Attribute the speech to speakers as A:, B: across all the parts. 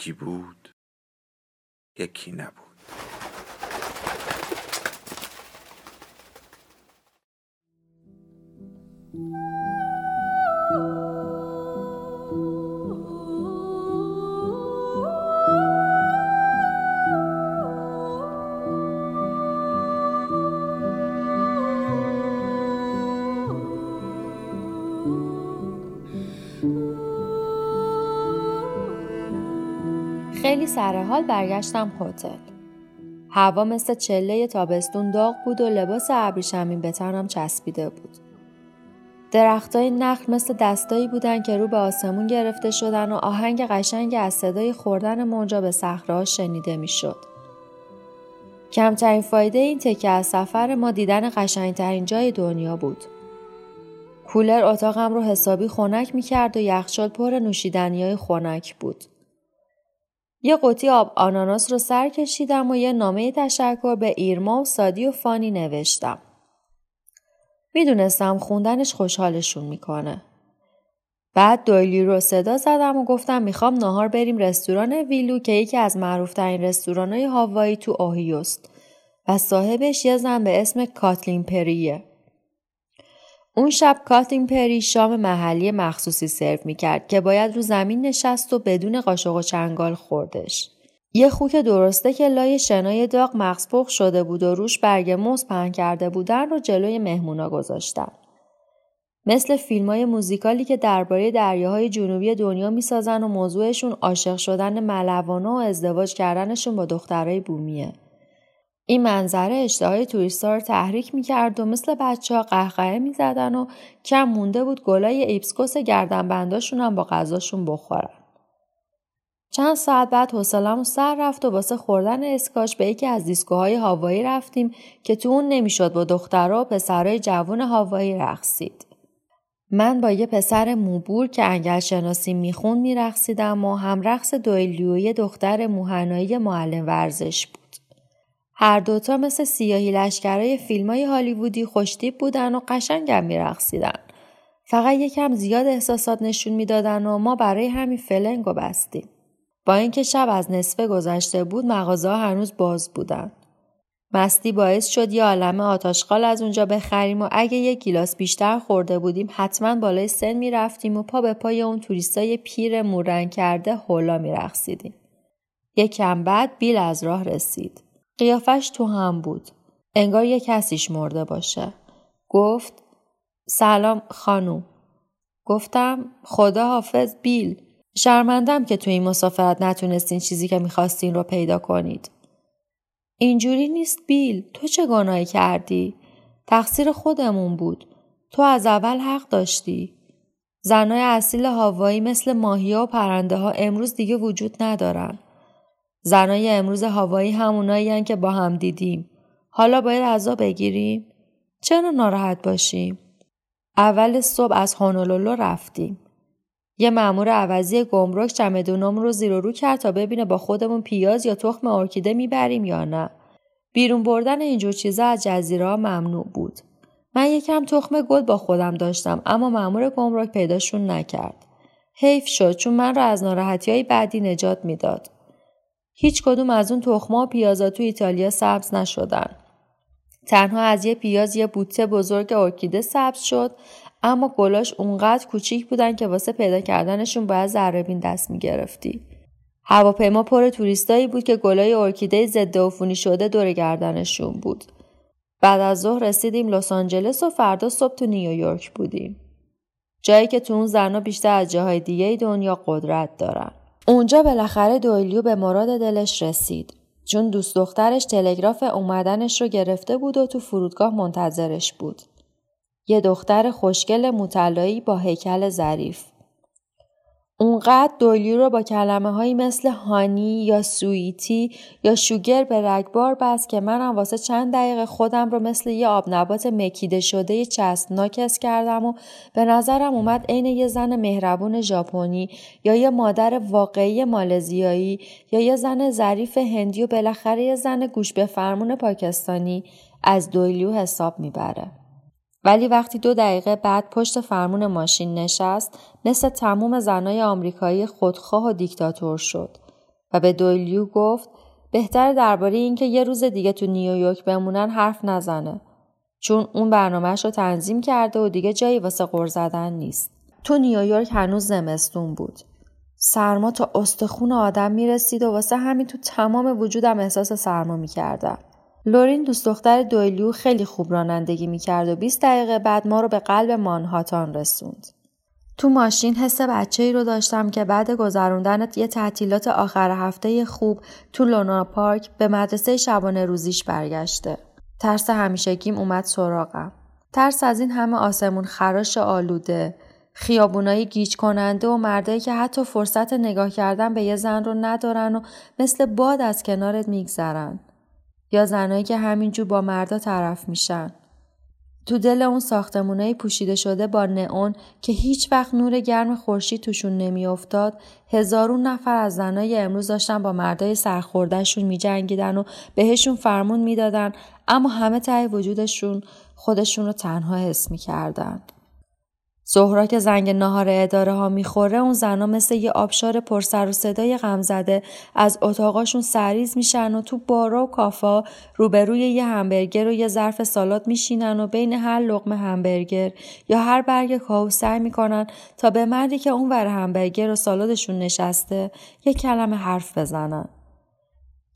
A: یکی بود یکی نبود.
B: خیلی سرحال برگشتم هتل. هوا مثل چله تابستون داغ بود و لباس ابریشمین به تنم چسبیده بود. درختای نخل مثل دستایی بودن که رو به آسمون گرفته شدن و آهنگ قشنگ از صدای خوردن موجا به صخره‌ها شنیده می‌شد. کمترین فایده این تکه از سفر ما دیدن قشنگترین جای دنیا بود. کولر اتاقم رو حسابی خنک می کرد و یخچال پر نوشیدنی های خنک بود. یه قوطی آب آناناس رو سر کشیدم و یه نامه تشکر به ایرما و سادی و فانی نوشتم. می‌دونستم خوندنش خوشحالشون می‌کنه. بعد دویلی رو صدا زدم و گفتم می‌خوام نهار بریم رستوران ویلو که یکی از معروفترین رستورانهای هاوایی تو اوهیوست و صاحبش یه زن به اسم کاتلین پریه. اون شب کاتین پری شام محلی مخصوصی سرو می‌کرد که باید رو زمین نشست و بدون قاشق و چنگال خوردش. یه خوک درسته که لای شنای داغ مغز شده بود و روش برگ موز پهن کرده بودن رو جلوی مهمونا گذاشتن. مثل فیلم های موزیکالی که درباره دریاهای جنوبی دنیا می‌سازن و موضوعشون عاشق شدن ملوانه و ازدواج کردنشون با دخترای بومیه. این منظره اشتهای توریستا رو تحریک می‌کرد و مثل بچه ها قهقهه می‌زدن و کم مونده بود گلای هیبیسکوس گردنبنداشون هم با غذاشون بخورن. چند ساعت بعد حوصله‌مون سر رفت و واسه خوردن اسکاش به یکی از دیسکوهای هاوایی رفتیم که تو اون نمی‌شد با دخترها و پسرای جوون هاوایی رقصید. من با یه پسر موبور که انگل شناسی میخون میرقصیدم و هم رقص دویلیوی دختر موهنایی معلم ورزش بود. هر دوتا مثل سیاهی لشکرای فیلم های هالیوودی خوشتیب بودن و قشنگم میرقصیدن. فقط یکم زیاد احساسات نشون می‌دادن و ما برای همین فلنگو بستیم. با اینکه شب از نصفه گذشته بود مغازه هنوز باز بودن. مستی باعث شد یه عالم آتاشقال از اونجا بخریم و اگه یه گیلاس بیشتر خورده بودیم حتما بالای سن می‌رفتیم و پا به پای اون توریستای پیر مورن کرده هولا میرقصیدیم. یکم بعد بیل از راه رسید. قیافش تو هم بود. انگار یه کسیش مرده باشه. گفت سلام خانوم. گفتم خدا حافظ بیل. شرمندم که تو این مسافرت نتونستین چیزی که می‌خواستین رو پیدا کنید. اینجوری نیست بیل. تو چه گناهی کردی؟ تقصیر خودمون بود. تو از اول حق داشتی. زنای اصیل هاوایی مثل ماهی و پرنده ها امروز دیگه وجود ندارن. زنای امروز هوایی همونایی که با هم دیدیم. حالا باید عذا بگیریم؟ چرا ناراحت باشیم؟ اول صبح از هانولولو رفتیم. یه مأمور عوضی گمرک چمدونام رو زیر و رو کرد تا ببینه با خودمون پیاز یا تخم ارکیده می‌بریم یا نه. بیرون بردن اینجور چیزا از جزیره ممنوع بود. من یکم تخم گل با خودم داشتم اما مأمور گمرک پیداشون نکرد. حیف شد چون من را از ناراحتی های بعدی نجات می‌داد. هیچ کدوم از اون تخما پیازا تو ایتالیا سبز نشدن. تنها از یه پیاز یه بوته بزرگ ارکیده سبز شد اما گلاش اونقدر کوچیک بودن که واسه پیدا کردنشون باید ذربین دست می‌گرفتی. هواپیما پر توریستایی بود که گلای ارکیده ضد عفونی شده دور گردنشون بود. بعد از ظهر رسیدیم لس آنجلس و فردا صبح تو نیویورک بودیم. جایی که تو اون زنها بیشتر از جاهای دیگه دنیا قدرت دارن. اونجا بالاخره دویلیو به مراد دلش رسید. چون دوست دخترش تلگراف اومدنش رو گرفته بود و تو فرودگاه منتظرش بود. یه دختر خوشگل مطلعی با هیکل ظریف. اونقدر دولی رو با کلمه هایی مثل هانی یا سویتی یا شوگر به رگبار بست که منم واسه چند دقیقه خودم رو مثل یه آب نبات مکیده شده چسبناک کس کردم و به نظرم اومد عین یه زن مهربون ژاپنی یا یه مادر واقعی مالزیایی یا یه زن ظریف هندی و بالاخره یه زن گوش به فرمون پاکستانی از دویلیو حساب می‌بره. ولی وقتی دو دقیقه بعد پشت فرمون ماشین نشست مثل تموم زنای آمریکایی خودخواه و دیکتاتور شد و به دویلیو گفت بهتر درباره اینکه یه روز دیگه تو نیویورک بمونن حرف نزنه چون اون برنامهش رو تنظیم کرده و دیگه جایی واسه غر زدن نیست. تو نیویورک هنوز زمستون بود. سرما تا استخون آدم می‌رسید و واسه همین تو تمام وجودم احساس سرما می‌کردم. لورین دوست دختر دویلیو خیلی خوب رانندگی می‌کرد و 20 دقیقه بعد ما رو به قلب مانهاتان رسوند. تو ماشین حس بچه ای رو داشتم که بعد گذروندن یه تعطیلات آخر هفته خوب تو لونا پارک به مدرسه شبانه روزیش برگشته. ترس همیشگیم اومد سراغم. ترس از این همه آسمون خراش آلوده، خیابونایی گیج کننده و مردایی که حتی فرصت نگاه کردن به یه زن رو ندارن و مثل باد از کنارت میگذرن. یا زنایی که همینجور با مردا طرف میشن. تو دل اون ساختمونای پوشیده شده با نئون که هیچ وقت نور گرم خورشید توشون نمیافتاد هزارون نفر از زنای امروز داشتن با مردای سرخوردهشون میجنگیدن و بهشون فرمون می‌دادن اما همه تای وجودشون خودشون رو تنها حس می‌کردن. زهرا که زنگ ناهار اداره ها می‌خوره اون زنا مثل یه آبشار پرسر و صدای غمزده از اتاقاشون سریز میشن و تو بارا و کافا روبروی یه همبرگر و یه ظرف سالات میشینن و بین هر لقمه همبرگر یا هر برگ کاهو سعی می‌کنن تا به مردی که اون ور همبرگر و سالادشون نشسته یه کلمه حرف بزنن.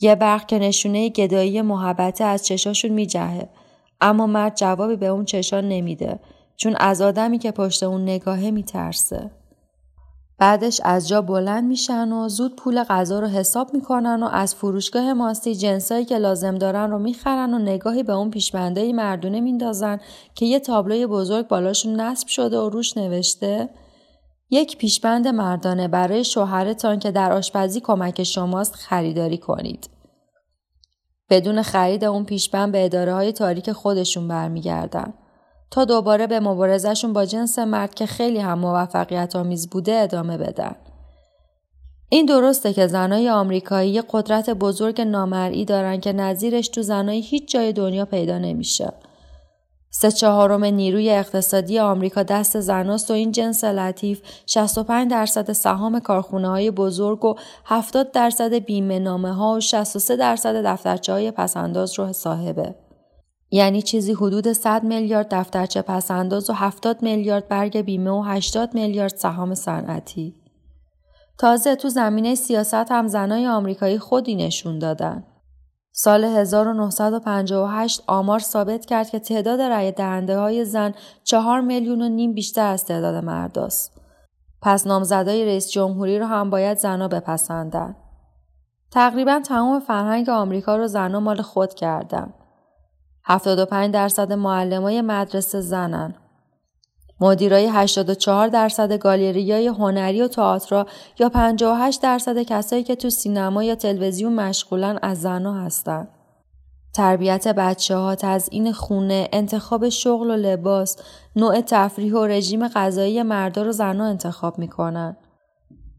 B: یه برق که نشونه گدایی محبته از چشاشون میجهه. اما مرد جوابی به اون چشا نمیده. چون از آدمی که پشت اون نگاهه میترسه. بعدش از جا بلند میشن و زود پول غذا رو حساب می‌کنن و از فروشگاه ماستی جنسایی که لازم دارن رو می‌خرن و نگاهی به اون پیشبنده مردونه میندازن که یه تابلوی بزرگ بالاشون نصب شده و روش نوشته یک پیشبند مردانه برای شوهرتان که در آشپزی کمک شماست خریداری کنید. بدون خرید اون پیشبند به اداره های تاریک خودشون برمیگردن. تا دوباره به مبارزشون با جنس مرد که خیلی هم موفقیت آمیز بوده ادامه بدن. این درسته که زنای آمریکایی قدرت بزرگ نامرئی دارن که نظیرش تو زنای هیچ جای دنیا پیدا نمیشه. سه چهارم نیروی اقتصادی آمریکا دست زناست و این جنس لطیف 65 درصد سهام کارخونه های بزرگ و 70 درصد بیمه نامه ها و 63 درصد دفترچه های پسنداز رو صاحبه. یعنی چیزی حدود 100 میلیارد دفترچه پسنداز و 70 میلیارد برگ بیمه و 80 میلیارد سهام صنعتی. تازه تو زمینه سیاست هم زنای آمریکایی خودی نشون دادن. سال 1958 آمار ثابت کرد که تعداد رأی دهنده های زن 4 میلیون و نیم بیشتر از تعداد مرداست. پس نامزدای رئیس جمهوری رو هم باید زنا بپسندن. تقریبا تمام فرهنگ آمریکا رو زنا مال خود کردن. 75 درصد معلمای مدرسه زنن. مدیرای 84 درصد گالریای هنری و تئاتر یا 58 درصد کسایی که تو سینما یا تلویزیون مشغولن از زنها هستن. تربیت بچه ها، تزئین خونه، انتخاب شغل و لباس، نوع تفریح و رژیم غذایی مردا رو زنها انتخاب می‌کنن.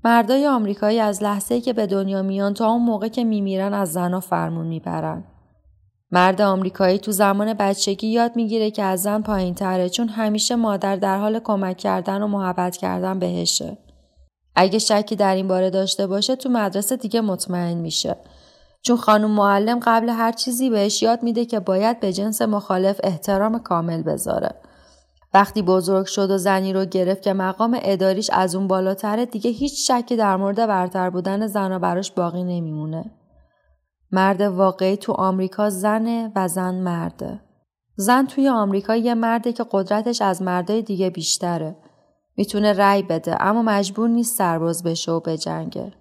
B: مردای آمریکایی از لحظه که به دنیا میان تا اون موقع که میمیرن از زنها فرمون می‌برن. مرد آمریکایی تو زمان بچگی یاد می‌گیره که از زن پایین تره چون همیشه مادر در حال کمک کردن و محبت کردن بهشه. اگه شکی در این باره داشته باشه تو مدرسه دیگه مطمئن میشه. چون خانم معلم قبل هر چیزی بهش یاد میده که باید به جنس مخالف احترام کامل بذاره. وقتی بزرگ شد و زنی رو گرفت که مقام اداریش از اون بالاتره دیگه هیچ شکی در مورد برتر بودن زن براش باقی نمیمونه. مرد واقعی تو آمریکا زنه و زن مرده. زن توی آمریکا یه مرده که قدرتش از مردای دیگه بیشتره. می‌تونه رأی بده اما مجبور نیست سرباز بشه و بجنگه.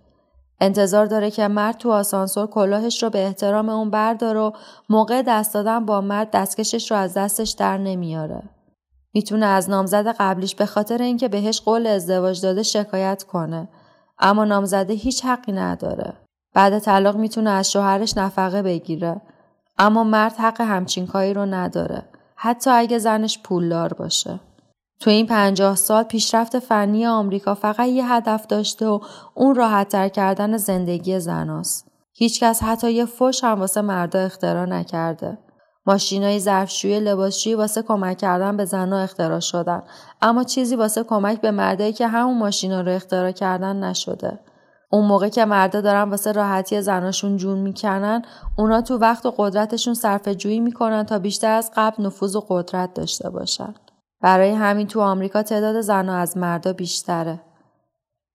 B: انتظار داره که مرد تو آسانسور کلاهش رو به احترام اون بردار و موقع دست دادن با مرد دستکشش رو از دستش در نمیاره. می‌تونه از نامزد قبلیش به خاطر اینکه بهش قول ازدواج داده شکایت کنه اما نامزده هیچ حقی نداره بعد طلاق می‌تونه از شوهرش نفقه بگیره اما مرد حق همچین کاری رو نداره حتی اگه زنش پولدار باشه تو این پنجاه سال پیشرفت فنی آمریکا فقط یه هدف داشته و اون راحتتر کردن زندگی زناست. هیچکس حتی یه فش هم واسه مردا اختراع نکرده. ماشینای ظرفشویی لباسشویی واسه کمک کردن به زنها اختراع شدن اما چیزی واسه کمک به مردایی که همون ماشینا رو اختراع کردن نشده. اون موقع که مردا دارن واسه راحتی زناشون جون می‌کنن اونا تو وقت و قدرتشون صرف جویی می‌کنن تا بیشتر از قبل نفوذ و قدرت داشته باشن. برای همین تو آمریکا تعداد زنها از مردا بیشتره.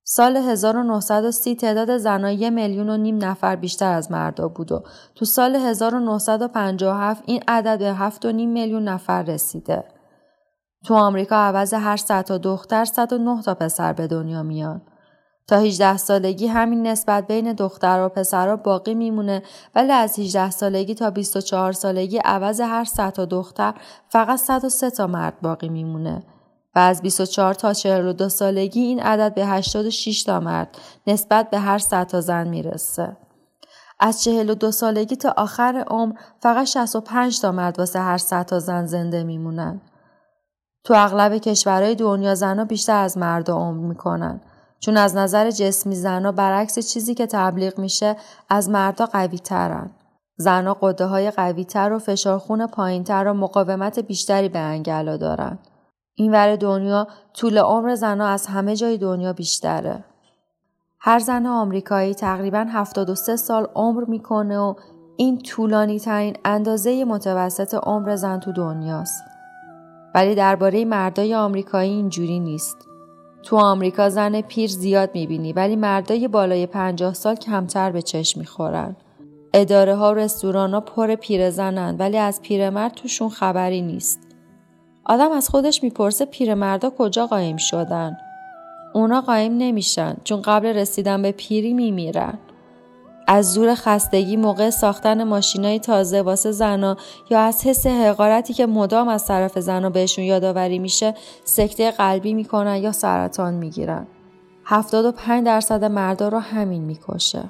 B: سال 1930 تعداد زنها یه میلیون و نیم نفر بیشتر از مردا بود و تو سال 1957 این عدد به هفت و نیم میلیون نفر رسیده. تو آمریکا عوض هر 100 تا دختر 109 تا پسر به دنیا میان. تا 18 سالگی همین نسبت بین دختر و پسرها باقی میمونه ولی از 18 سالگی تا 24 سالگی عوض هر 100 تا دختر فقط 103 تا مرد باقی میمونه و از 24 تا 42 سالگی این عدد به 86 تا مرد نسبت به هر 100 تا زن می‌رسه. از 42 سالگی تا آخر عمر فقط 65 تا مرد واسه هر 100 تا زن زنده میمونن. تو اغلب کشورهای دنیا زنها بیشتر از مرد عمر می‌کنن. چون از نظر جسمی زنها برعکس چیزی که تبلیغ میشه از مردا قوی ترن. زنها قده های قوی تر و فشار خون پایین تر و مقاومت بیشتری به انگلا دارن. این ور دنیا طول عمر زنها از همه جای دنیا بیشتره. هر زن آمریکایی تقریبا 73 سال عمر می‌کنه و این طولانی ترین اندازه متوسط عمر زن تو دنیاست. ولی درباره مردای آمریکایی اینجوری نیست. تو آمریکا زن پیر زیاد می‌بینی ولی مردای بالای پنجاه سال کمتر به چشم می‌خورن. اداره ها و رستوران ها پر پیرزنن ولی از پیرمرد توشون خبری نیست. آدم از خودش می‌پرسه پیرمردا کجا قایم شدن؟ اونا قایم نمیشن چون قبل رسیدن به پیری میمیرن. از زور خستگی موقع ساختن ماشینای تازه واسه زنا یا از حس حقارتی که مدام از طرف زنا بهشون یادآوری میشه سکته قلبی می‌کنن یا سرطان می‌گیرن. 75 درصد مردا رو همین می‌کشه.